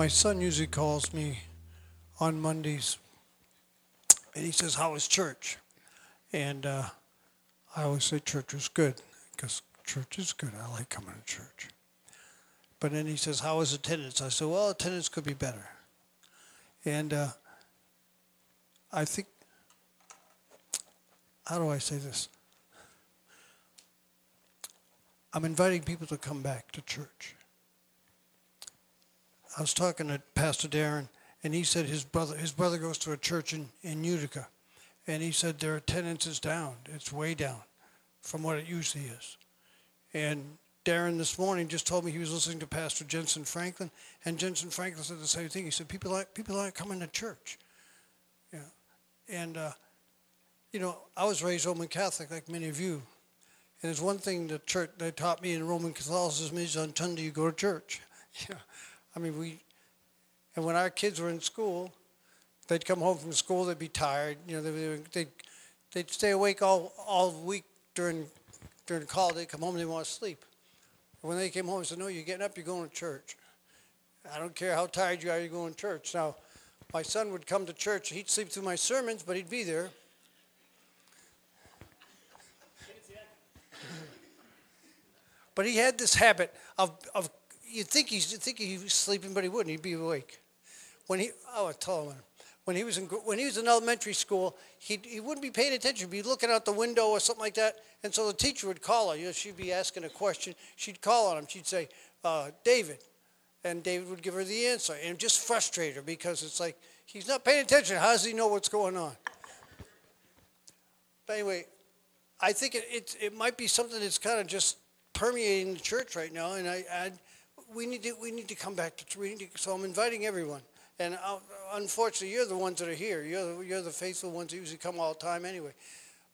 My son usually calls me on Mondays and he says, How was church? And uh, I always say church was good because church is good. I like coming to church. But then he says, How was attendance? I said, Well, attendance could be better. And uh, I think, how do I say this? I'm inviting people to come back to church. I was talking to Pastor Darren, and he said his brother his brother goes to a church in, in Utica, and he said their attendance is down. It's way down from what it usually is. And Darren this morning just told me he was listening to Pastor Jentezen Franklin, and Jentezen Franklin said the same thing. He said people aren't people aren't coming to church. Yeah, and uh, you know I was raised Roman Catholic like many of you, and it's one thing the church they taught me in Roman Catholicism is on Sunday you go to church. Yeah. I mean, we, and when our kids were in school, they'd come home from school, they'd be tired. You know, they'd, they'd, they'd stay awake all, all week during, during college. They'd come home and they want to sleep. When they came home, I said, No, you're getting up, you're going to church. I don't care how tired you are, you're going to church. Now, my son would come to church, he'd sleep through my sermons, but he'd be there. But he had this habit of, of you'd think he's you'd think he was sleeping, but he wouldn't. He'd be awake. When he oh, I told him when he was in when he was in elementary school, he he wouldn't be paying attention. He'd be looking out the window or something like that, and so the teacher would call her. You know, she'd be asking a question. She'd call on him. She'd say, uh, "David," and David would give her the answer, and just frustrate her because it's like he's not paying attention. How does he know what's going on? But anyway, I think it it, it might be something that's kind of just permeating the church right now, and I. I'd, we need to we need to come back to to, so I'm inviting everyone. And uh, unfortunately, you're the ones that are here. You're the, you're the faithful ones that usually come all the time anyway.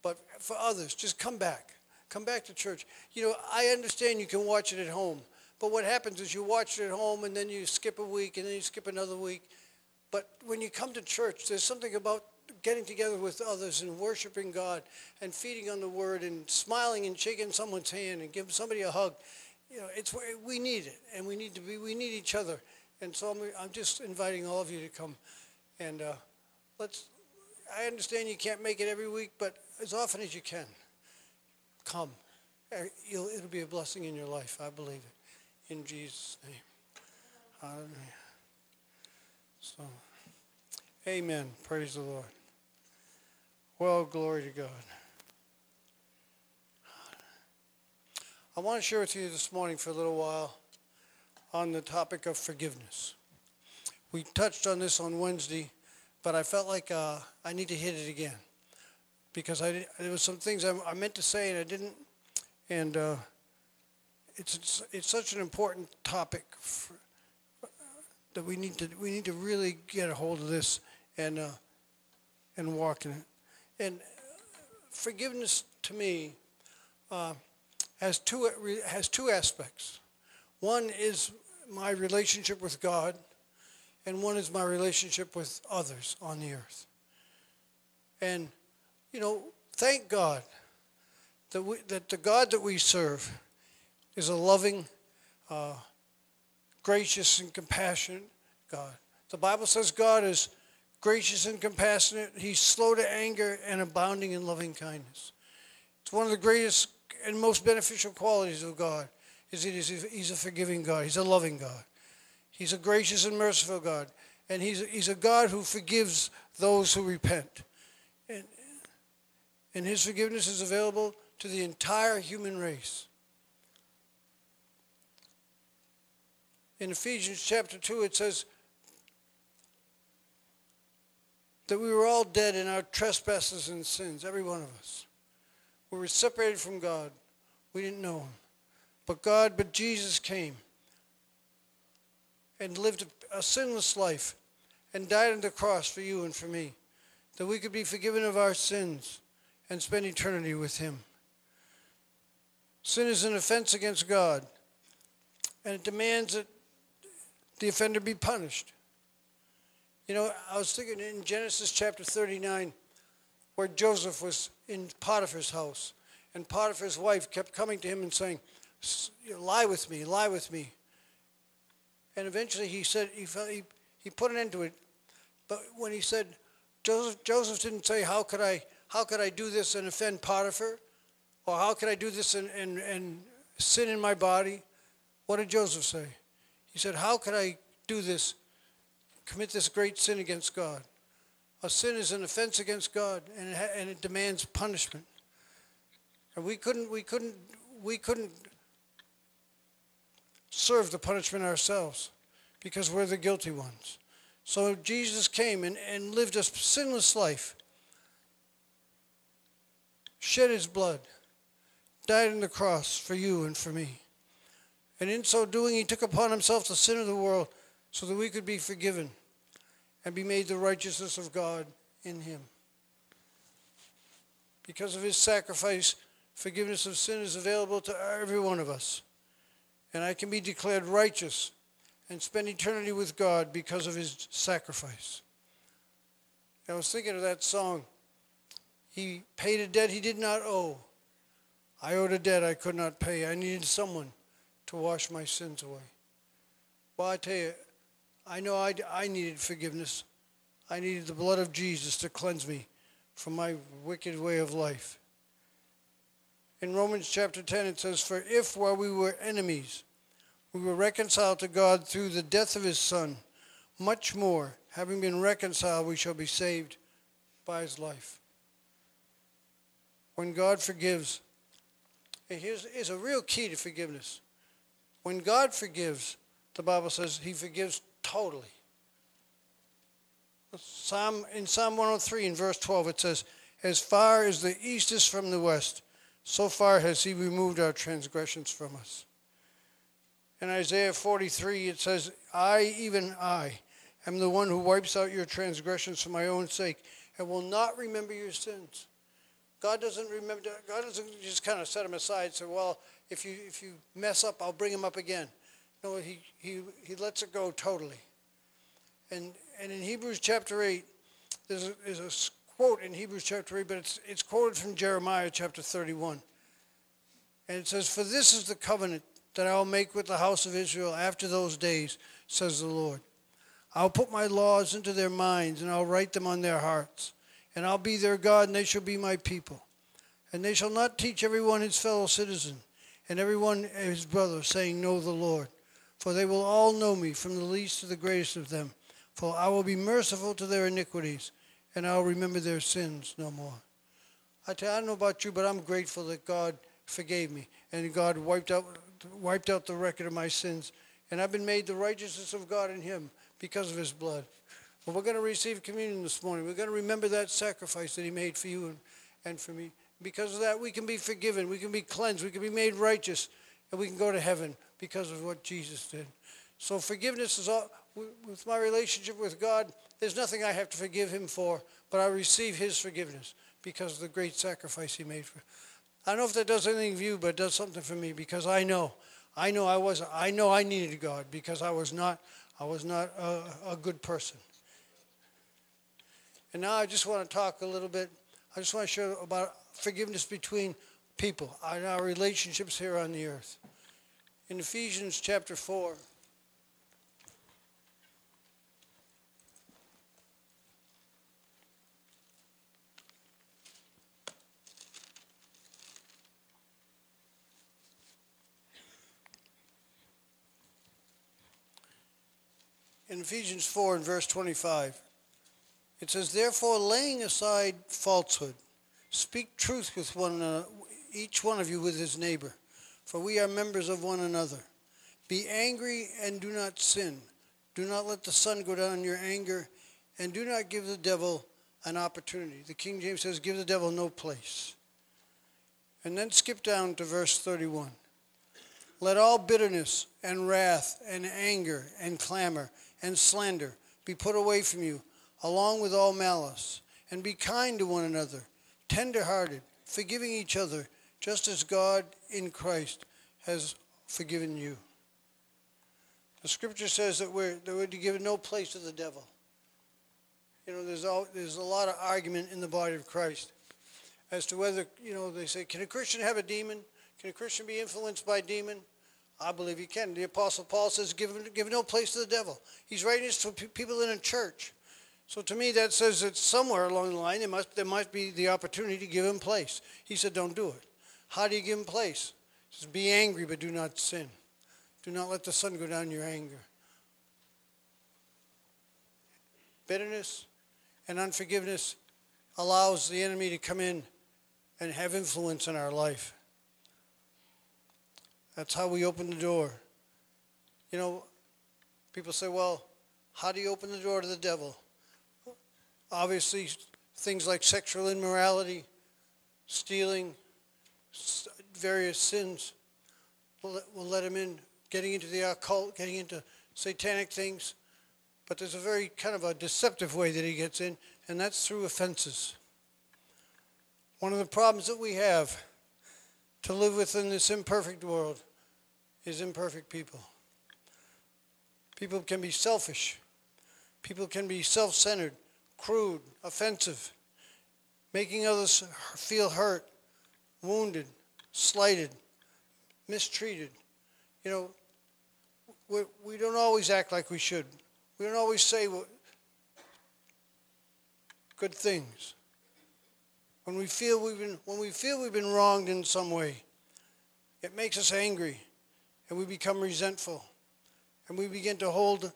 But for others, just come back. Come back to church. You know, I understand you can watch it at home. But what happens is you watch it at home and then you skip a week and then you skip another week. But when you come to church, there's something about getting together with others and worshiping God and feeding on the word and smiling and shaking someone's hand and giving somebody a hug you know, it's we need it, and we need to be, we need each other. And so I'm, I'm just inviting all of you to come, and uh, let's. I understand you can't make it every week, but as often as you can, come. Uh, you'll, it'll be a blessing in your life. I believe it. In Jesus' name. Hallelujah. So, Amen. Praise the Lord. Well, glory to God. I want to share with you this morning for a little while on the topic of forgiveness. We touched on this on Wednesday, but I felt like uh, I need to hit it again because I there was some things I, I meant to say and I didn't, and uh, it's, it's, it's such an important topic for, uh, that we need to we need to really get a hold of this and uh, and walk in it. And forgiveness to me uh, has two, has two aspects. One is my relationship with God, and one is my relationship with others on the earth. And, you know, thank God that, we, that the God that we serve is a loving, uh, gracious, and compassionate God. The Bible says God is gracious and compassionate. He's slow to anger and abounding in loving kindness. It's one of the greatest and most beneficial qualities of God is that he's a forgiving God. He's a loving God. He's a gracious and merciful God. And he's, he's a God who forgives those who repent. And, and his forgiveness is available to the entire human race. In Ephesians chapter 2, it says that we were all dead in our trespasses and sins, every one of us. We were separated from God. We didn't know him. But God, but Jesus came and lived a sinless life and died on the cross for you and for me, that we could be forgiven of our sins and spend eternity with him. Sin is an offense against God, and it demands that the offender be punished. You know, I was thinking in Genesis chapter 39, where Joseph was in Potiphar's house, and Potiphar's wife kept coming to him and saying, Lie with me, lie with me. And eventually he said, he, he, he put an end to it. But when he said, Joseph, Joseph didn't say, How could I, how could I do this and offend Potiphar? Or how could I do this and, and, and sin in my body? What did Joseph say? He said, How could I do this, commit this great sin against God? A sin is an offense against God, and it, and it demands punishment. And we couldn't, we couldn't, we couldn't serve the punishment ourselves because we're the guilty ones. So Jesus came and, and lived a sinless life, shed his blood, died on the cross for you and for me. And in so doing, he took upon himself the sin of the world so that we could be forgiven and be made the righteousness of God in him. Because of his sacrifice, forgiveness of sin is available to every one of us. And I can be declared righteous and spend eternity with God because of his sacrifice. I was thinking of that song. He paid a debt he did not owe. I owed a debt I could not pay. I needed someone to wash my sins away. Well, I tell you, I know I, I needed forgiveness. I needed the blood of Jesus to cleanse me from my wicked way of life. In Romans chapter 10, it says, For if while we were enemies, we were reconciled to God through the death of his Son, much more, having been reconciled, we shall be saved by his life. When God forgives, here's, here's a real key to forgiveness. When God forgives, the Bible says he forgives totally. Psalm, in Psalm 103 in verse 12 it says, As far as the east is from the west, so far has he removed our transgressions from us. In Isaiah 43 it says, I, even I, am the one who wipes out your transgressions for my own sake and will not remember your sins. God doesn't remember, God doesn't just kind of set them aside and say, well, if you, if you mess up, I'll bring them up again. He, he, he lets it go totally. And, and in Hebrews chapter 8, there's a, there's a quote in Hebrews chapter 8, but it's, it's quoted from Jeremiah chapter 31. And it says, For this is the covenant that I will make with the house of Israel after those days, says the Lord. I'll put my laws into their minds, and I'll write them on their hearts. And I'll be their God, and they shall be my people. And they shall not teach everyone his fellow citizen, and everyone his brother, saying, Know the Lord. For they will all know me, from the least to the greatest of them. For I will be merciful to their iniquities, and I'll remember their sins no more. I, tell I don't know about you, but I'm grateful that God forgave me, and God wiped out, wiped out the record of my sins. And I've been made the righteousness of God in Him because of His blood. Well, we're going to receive communion this morning. We're going to remember that sacrifice that He made for you and, and for me. Because of that, we can be forgiven, we can be cleansed, we can be made righteous, and we can go to heaven because of what Jesus did. So forgiveness is all, with my relationship with God, there's nothing I have to forgive him for, but I receive his forgiveness because of the great sacrifice he made for. I don't know if that does anything for you, but it does something for me because I know, I know I was, I know I needed God because I was not, I was not a, a good person. And now I just want to talk a little bit. I just want to share about forgiveness between people and our relationships here on the earth in Ephesians chapter 4. In Ephesians 4 and verse 25, it says, Therefore, laying aside falsehood, speak truth with one another, each one of you with his neighbor for we are members of one another. Be angry and do not sin. Do not let the sun go down in your anger, and do not give the devil an opportunity. The King James says, Give the devil no place. And then skip down to verse 31. Let all bitterness and wrath and anger and clamor and slander be put away from you, along with all malice. And be kind to one another, tender hearted, forgiving each other, just as God in Christ has forgiven you. The scripture says that we're, that we're to give no place to the devil. You know, there's, all, there's a lot of argument in the body of Christ as to whether, you know, they say, can a Christian have a demon? Can a Christian be influenced by a demon? I believe he can. The Apostle Paul says, give, give no place to the devil. He's writing this to people in a church. So to me, that says that somewhere along the line, there must, there must be the opportunity to give him place. He said, don't do it. How do you give him place? He says, be angry, but do not sin. Do not let the sun go down your anger. Bitterness and unforgiveness allows the enemy to come in and have influence in our life. That's how we open the door. You know, people say, well, how do you open the door to the devil? Obviously, things like sexual immorality, stealing, various sins will let, will let him in, getting into the occult, getting into satanic things. But there's a very kind of a deceptive way that he gets in, and that's through offenses. One of the problems that we have to live within this imperfect world is imperfect people. People can be selfish. People can be self centered, crude, offensive, making others feel hurt, wounded, slighted, mistreated. You know, we, we don't always act like we should. We don't always say what, good things. When we feel we've been when we feel we've been wronged in some way, it makes us angry and we become resentful and we begin to hold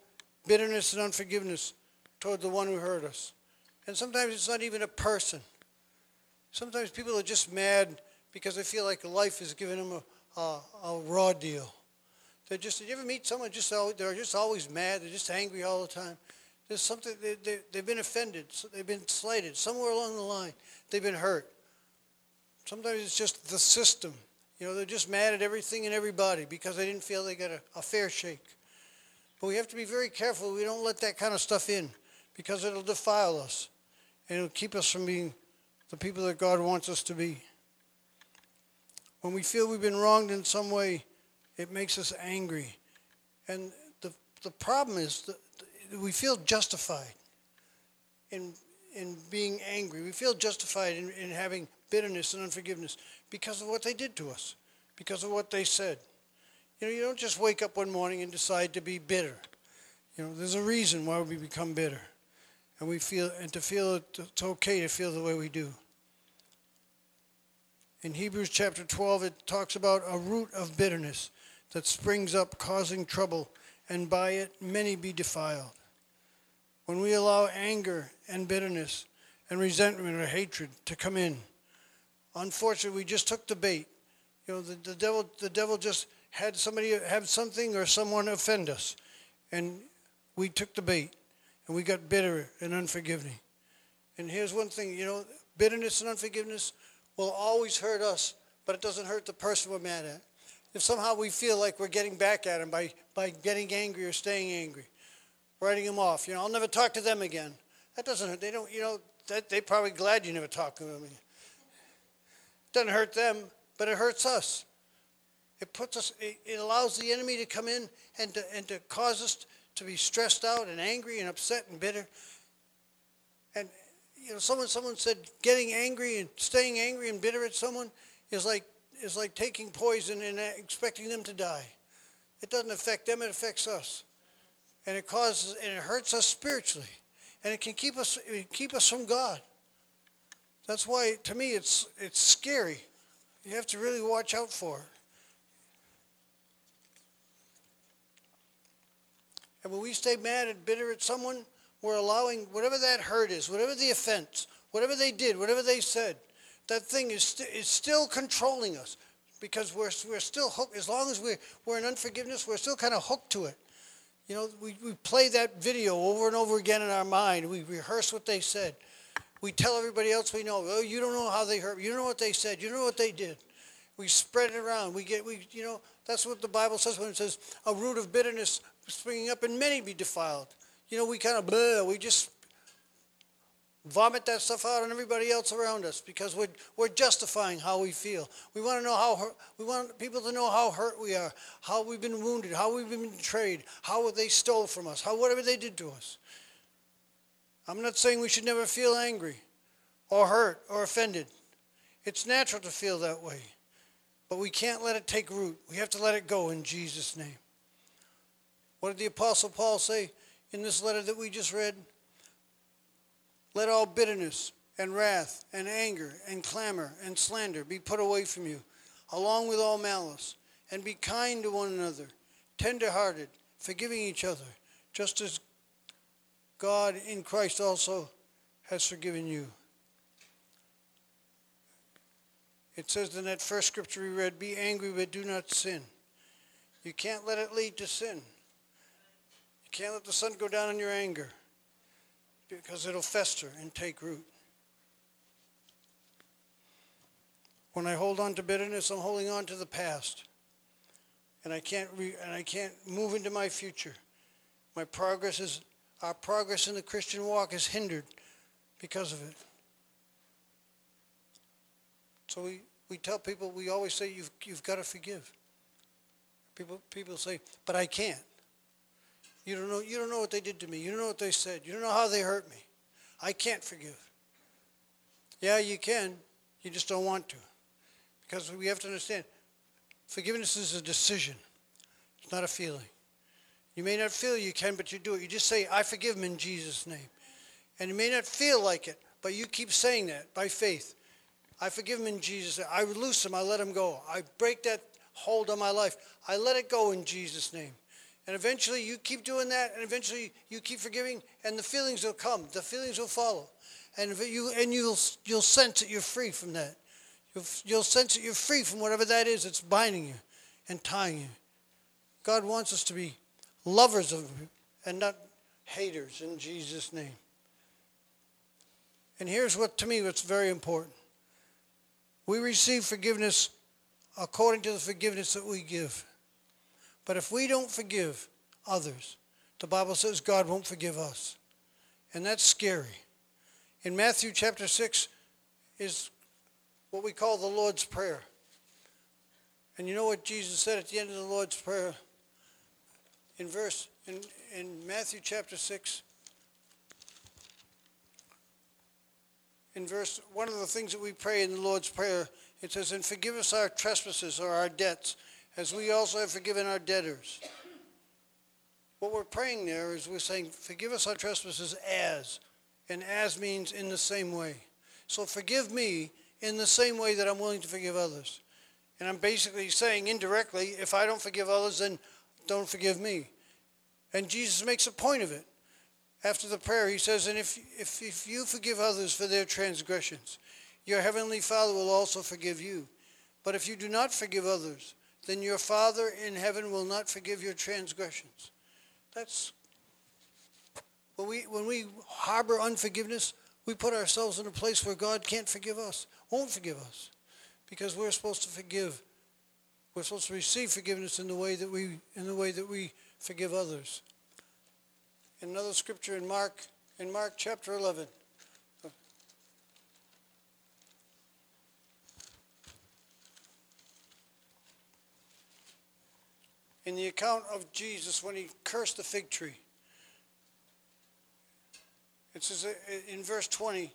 bitterness and unforgiveness toward the one who hurt us. And sometimes it's not even a person. Sometimes people are just mad because they feel like life has given them a, a, a raw deal. They're just, you ever meet someone just, they're just always mad, they're just angry all the time? There's something, they, they, they've been offended, they've been slighted, somewhere along the line, they've been hurt. Sometimes it's just the system. You know, they're just mad at everything and everybody because they didn't feel they got a, a fair shake. But we have to be very careful we don't let that kind of stuff in because it'll defile us and it'll keep us from being the people that God wants us to be. When we feel we've been wronged in some way, it makes us angry. And the, the problem is that we feel justified in, in being angry. We feel justified in, in having bitterness and unforgiveness because of what they did to us, because of what they said. You know, you don't just wake up one morning and decide to be bitter. You know, there's a reason why we become bitter. And we feel and to feel it, it's okay to feel the way we do. In Hebrews chapter 12 it talks about a root of bitterness that springs up causing trouble and by it many be defiled. When we allow anger and bitterness and resentment or hatred to come in, unfortunately we just took the bait. You know, the, the devil the devil just had somebody have something or someone offend us. And we took the bait and we got bitter and unforgiving. And here's one thing, you know, bitterness and unforgiveness will always hurt us, but it doesn't hurt the person we're mad at. If somehow we feel like we're getting back at them by, by getting angry or staying angry, writing them off, you know, I'll never talk to them again. That doesn't hurt. They don't, you know, that, they're probably glad you never talk to them again. It doesn't hurt them, but it hurts us. It puts us, it, it allows the enemy to come in and to, and to cause us to be stressed out and angry and upset and bitter. And you know, someone someone said getting angry and staying angry and bitter at someone is like is like taking poison and expecting them to die. It doesn't affect them; it affects us, and it causes and it hurts us spiritually, and it can keep us keep us from God. That's why, to me, it's it's scary. You have to really watch out for it. And when we stay mad and bitter at someone, we're allowing whatever that hurt is, whatever the offense, whatever they did, whatever they said, that thing is, st- is still controlling us because we're, we're still hooked. As long as we're, we're in unforgiveness, we're still kind of hooked to it. You know, we, we play that video over and over again in our mind. We rehearse what they said. We tell everybody else we know, oh, you don't know how they hurt. You don't know what they said. You don't know what they did. We spread it around. We get, we, you know, That's what the Bible says when it says a root of bitterness springing up and many be defiled. You know, we kind of, blah, we just vomit that stuff out on everybody else around us because we're, we're justifying how we feel. We want to know how hurt, we want people to know how hurt we are, how we've been wounded, how we've been betrayed, how they stole from us, how whatever they did to us. I'm not saying we should never feel angry or hurt or offended. It's natural to feel that way. But we can't let it take root. We have to let it go in Jesus' name. What did the Apostle Paul say in this letter that we just read? Let all bitterness and wrath and anger and clamor and slander be put away from you, along with all malice, and be kind to one another, tender-hearted, forgiving each other, just as God in Christ also has forgiven you. It says in that first scripture we read, Be angry, but do not sin. You can't let it lead to sin. You can't let the sun go down in your anger because it'll fester and take root. When I hold on to bitterness, I'm holding on to the past. And I can't re- and I can't move into my future. My progress is our progress in the Christian walk is hindered because of it. So we, we tell people, we always say, you've, you've got to forgive. People, people say, but I can't. You don't, know, you don't know what they did to me. You don't know what they said. You don't know how they hurt me. I can't forgive. Yeah, you can. You just don't want to. Because we have to understand forgiveness is a decision, it's not a feeling. You may not feel you can, but you do it. You just say, I forgive him in Jesus' name. And you may not feel like it, but you keep saying that by faith. I forgive him in Jesus' name. I release him. I let him go. I break that hold on my life. I let it go in Jesus' name. And eventually you keep doing that, and eventually you keep forgiving, and the feelings will come. The feelings will follow. And you and you'll you'll sense that you're free from that. You'll, you'll sense that you're free from whatever that is that's binding you and tying you. God wants us to be lovers of him and not haters in Jesus' name. And here's what to me what's very important. We receive forgiveness according to the forgiveness that we give. But if we don't forgive others, the Bible says God won't forgive us. And that's scary. In Matthew chapter 6 is what we call the Lord's Prayer. And you know what Jesus said at the end of the Lord's Prayer? In verse in, in Matthew chapter 6, in verse one of the things that we pray in the Lord's Prayer, it says, And forgive us our trespasses or our debts, as we also have forgiven our debtors. What we're praying there is we're saying, Forgive us our trespasses as. And as means in the same way. So forgive me in the same way that I'm willing to forgive others. And I'm basically saying indirectly, if I don't forgive others, then don't forgive me. And Jesus makes a point of it. After the prayer, he says, And if, if, if you forgive others for their transgressions, your heavenly Father will also forgive you. But if you do not forgive others, then your Father in heaven will not forgive your transgressions. That's when we, when we harbor unforgiveness, we put ourselves in a place where God can't forgive us, won't forgive us, because we're supposed to forgive. We're supposed to receive forgiveness in the way that we, in the way that we forgive others. Another scripture in Mark, in Mark chapter 11. In the account of Jesus when he cursed the fig tree. It says uh, in verse 20,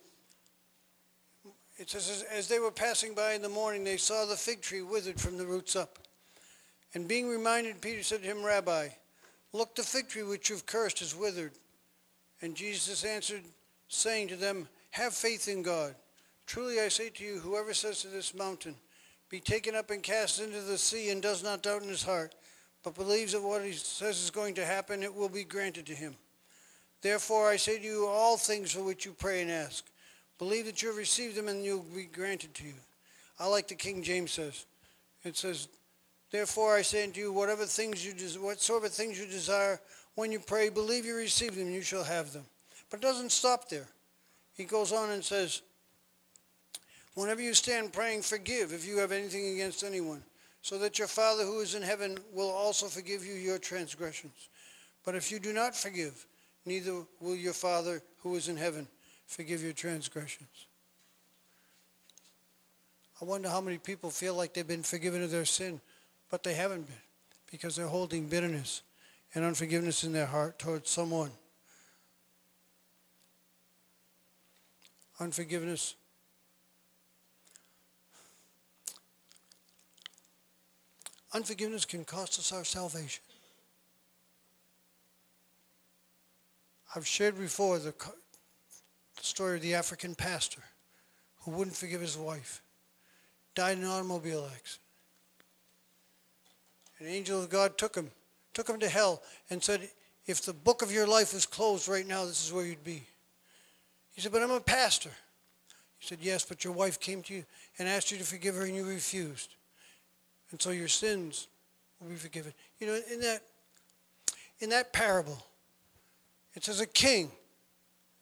it says, As they were passing by in the morning, they saw the fig tree withered from the roots up. And being reminded, Peter said to him, Rabbi, look, the fig tree which you've cursed is withered. And Jesus answered, saying to them, Have faith in God. Truly I say to you, whoever says to this mountain, Be taken up and cast into the sea, and does not doubt in his heart, but believes that what he says is going to happen, it will be granted to him. Therefore, I say to you, all things for which you pray and ask, believe that you have received them and you'll be granted to you. I like the King James says. It says, Therefore I say unto you, whatever things you des- whatsoever things you desire, when you pray, believe you receive them, and you shall have them. But it doesn't stop there. He goes on and says, Whenever you stand praying, forgive if you have anything against anyone, so that your Father who is in heaven will also forgive you your transgressions. But if you do not forgive, neither will your Father who is in heaven forgive your transgressions. I wonder how many people feel like they've been forgiven of their sin, but they haven't been because they're holding bitterness and unforgiveness in their heart towards someone. Unforgiveness Unforgiveness can cost us our salvation. I've shared before the, the story of the African pastor who wouldn't forgive his wife, died in an automobile accident. An angel of God took him, took him to hell, and said, If the book of your life was closed right now, this is where you'd be. He said, But I'm a pastor. He said, Yes, but your wife came to you and asked you to forgive her, and you refused and so your sins will be forgiven. You know, in that in that parable, it says a king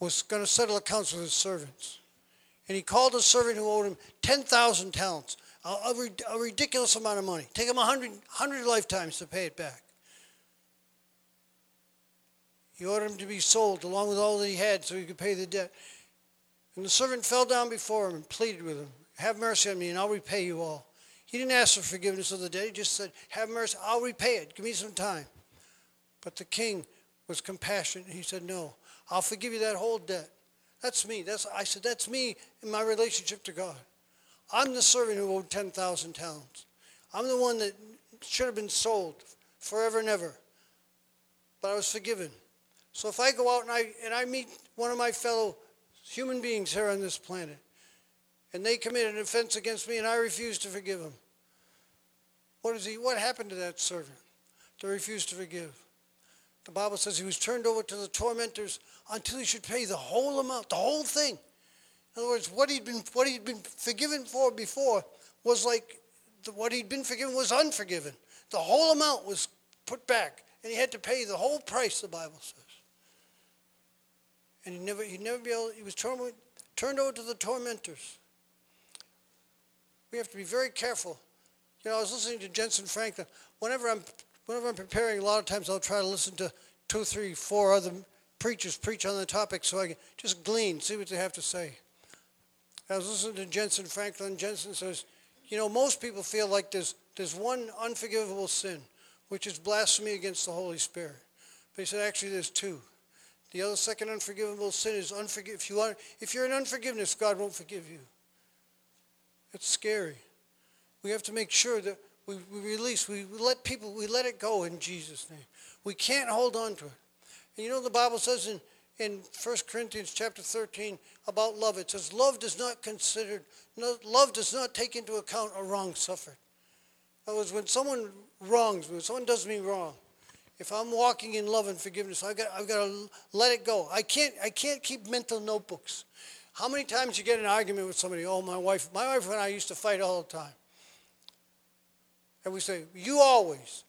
was going to settle accounts with his servants. And he called a servant who owed him 10,000 talents, a, a, a, ridiculous amount of money. Take him 100, 100 lifetimes to pay it back. He ordered him to be sold along with all that he had so he could pay the debt. And the servant fell down before him and pleaded with him, Have mercy on me, and I'll repay you all. He didn't ask for forgiveness of the debt. He just said, Have mercy, I'll repay it. Give me some time. But the king was compassionate. He said, No, I'll forgive you that whole debt. That's me. That's, I said, That's me in my relationship to God. I'm the servant who owed 10,000 talents. I'm the one that should have been sold forever and ever. But I was forgiven. So if I go out and I, and I meet one of my fellow human beings here on this planet, and they commit an offense against me and I refuse to forgive them, what is he? What happened to that servant to refuse to forgive? The Bible says he was turned over to the tormentors until he should pay the whole amount, the whole thing. In other words, what he'd been what he'd been forgiven for before was like the, what he'd been forgiven was unforgiven. The whole amount was put back, and he had to pay the whole price. The Bible says. And he never he never be able. He was turned turned over to the tormentors. We have to be very careful you know, I was listening to Jentezen Franklin. Whenever I'm, whenever I'm preparing, a lot of times I'll try to listen to two, three, four other preachers preach on the topic so I can just glean, see what they have to say. I was listening to Jentezen Franklin. Jentezen says, you know, most people feel like there's, there's one unforgivable sin, which is blasphemy against the Holy Spirit. But he said, actually, there's two. The other second unforgivable sin is unforgive. If, you are, if you're in unforgiveness, God won't forgive you. It's scary. We have to make sure that we, we release, we let people, we let it go in Jesus' name. We can't hold on to it. And you know the Bible says in, in 1 Corinthians chapter 13 about love, it says, love does not consider, no, love does not take into account a wrong suffered. In other words, when someone wrongs me, when someone does me wrong, if I'm walking in love and forgiveness, I've got, I've got to let it go. I can't, I can't keep mental notebooks. How many times you get an argument with somebody? Oh, my wife, my wife and I used to fight all the time. And we say, you always.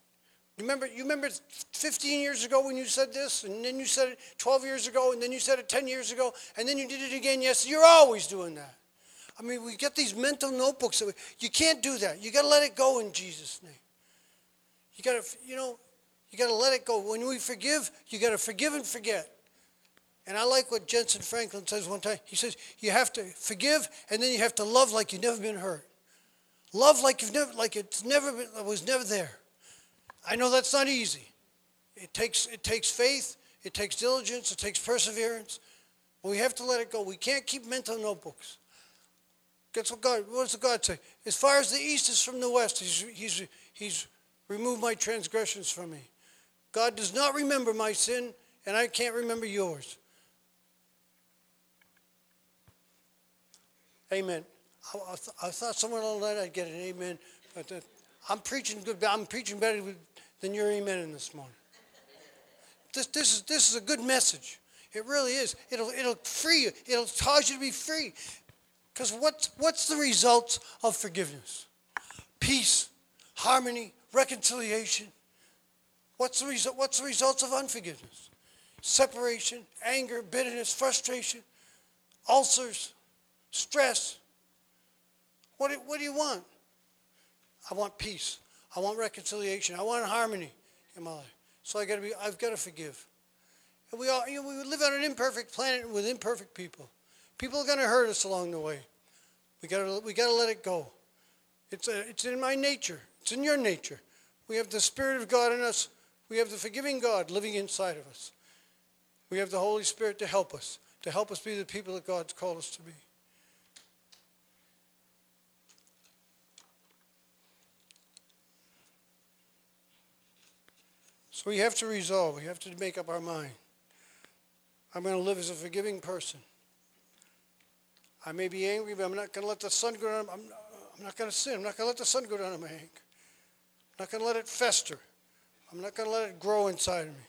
You remember, you remember 15 years ago when you said this, and then you said it 12 years ago, and then you said it 10 years ago, and then you did it again. Yes, you're always doing that. I mean, we get these mental notebooks. That we, you can't do that. You got to let it go in Jesus' name. You got to, you know, you got to let it go. When we forgive, you got to forgive and forget. And I like what Jentezen Franklin says one time. He says, you have to forgive, and then you have to love like you've never been hurt. Love like you've never, like it's never been, was never there. I know that's not easy. It takes, it takes faith, it takes diligence, it takes perseverance. But we have to let it go. We can't keep mental notebooks. That's what God, what does God say? As far as the east is from the west, he's, he's, he's removed my transgressions from me. God does not remember my sin, and I can't remember yours. Amen. I, I, th- I thought someone the line I'd get an amen, but uh, I'm preaching good. I'm preaching better than your amen in this morning. This, this, is, this is a good message. It really is. It'll, it'll free you. It'll cause you to be free. Because what's, what's the results of forgiveness? Peace, harmony, reconciliation. What's the, result, what's the results of unforgiveness? Separation, anger, bitterness, frustration, ulcers, stress, what do, what do you want? I want peace. I want reconciliation. I want harmony in my life. So I got to be. I've got to forgive. And we all, you know, we live on an imperfect planet with imperfect people. People are going to hurt us along the way. We got to we got to let it go. It's a, it's in my nature. It's in your nature. We have the Spirit of God in us. We have the forgiving God living inside of us. We have the Holy Spirit to help us, to help us be the people that God's called us to be. So we have to resolve. We have to make up our mind. I'm going to live as a forgiving person. I may be angry, but I'm not going to let the sun go down. I'm, I'm not going to sin. I'm not going to let the sun go down on my anger. I'm not going to let it fester. I'm not going to let it grow inside of me.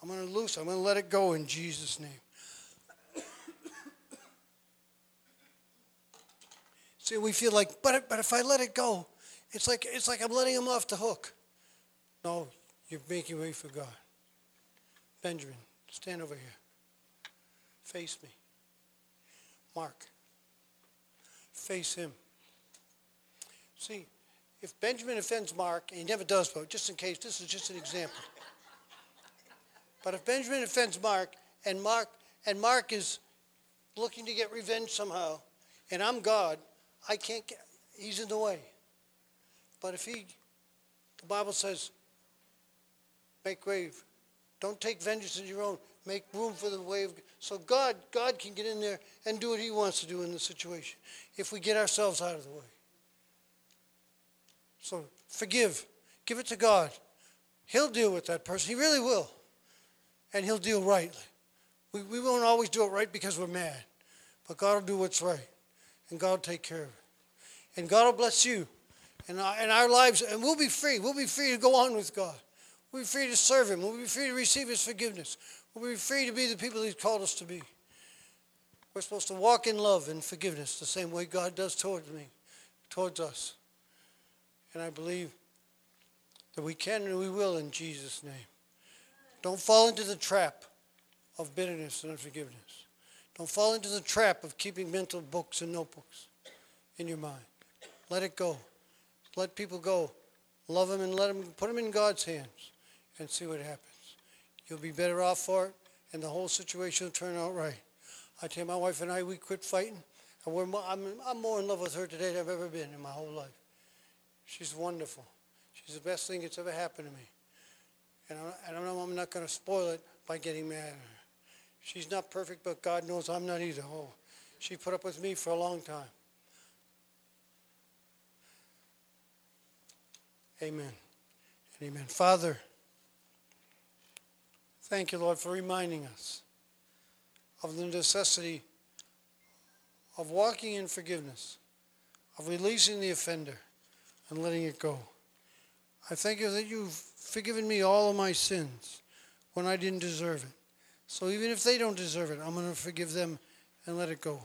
I'm going to loose. I'm going to let it go in Jesus' name. See, we feel like, but but if I let it go, it's like it's like I'm letting him off the hook. No, you're making way for God. Benjamin, stand over here. Face me. Mark, face him. See, if Benjamin offends Mark, and he never does, but just in case, this is just an example. But if Benjamin offends Mark, and Mark and Mark is looking to get revenge somehow, and I'm God, I can't get, he's in the way. But if he, the Bible says, make way. Don't take vengeance in your own. Make room for the way of so God, God can get in there and do what He wants to do in the situation if we get ourselves out of the way. So forgive, give it to God. He'll deal with that person. He really will, and He'll deal rightly. We, we won't always do it right because we're mad, but God will do what's right, and God will take care of it, and God will bless you, and our, and our lives, and we'll be free. We'll be free to go on with God. We'll be free to serve Him. We'll be free to receive His forgiveness. We'll be free to be the people He's called us to be. We're supposed to walk in love and forgiveness the same way God does towards me, towards us. And I believe that we can and we will in Jesus' name. Don't fall into the trap of bitterness and unforgiveness. Don't fall into the trap of keeping mental books and notebooks in your mind. Let it go. Let people go. Love them and let them put them in God's hands and see what happens. You'll be better off for it, and the whole situation will turn out right. I tell you, my wife and I, we quit fighting, and we're I'm, I'm more in love with her today than I've ever been in my whole life. She's wonderful. She's the best thing that's ever happened to me. And, I, and I'm not going to spoil it by getting mad at her. She's not perfect, but God knows I'm not either. Oh, she put up with me for a long time. Amen. Amen. Father, Thank you, Lord, for reminding us of the necessity of walking in forgiveness, of releasing the offender and letting it go. I thank you that you've forgiven me all of my sins when I didn't deserve it. So even if they don't deserve it, I'm going to forgive them and let it go.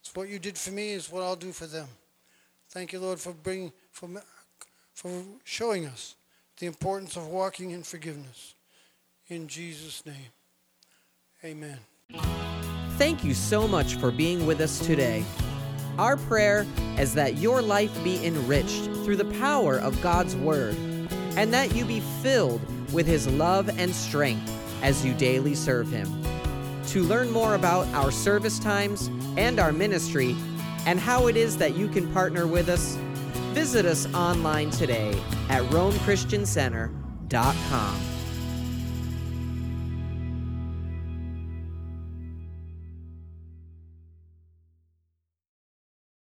It's what you did for me is what I'll do for them. Thank you, Lord, for bringing for for showing us the importance of walking in forgiveness. In Jesus' name, amen. Thank you so much for being with us today. Our prayer is that your life be enriched through the power of God's Word and that you be filled with His love and strength as you daily serve Him. To learn more about our service times and our ministry and how it is that you can partner with us, visit us online today at RomeChristianCenter.com.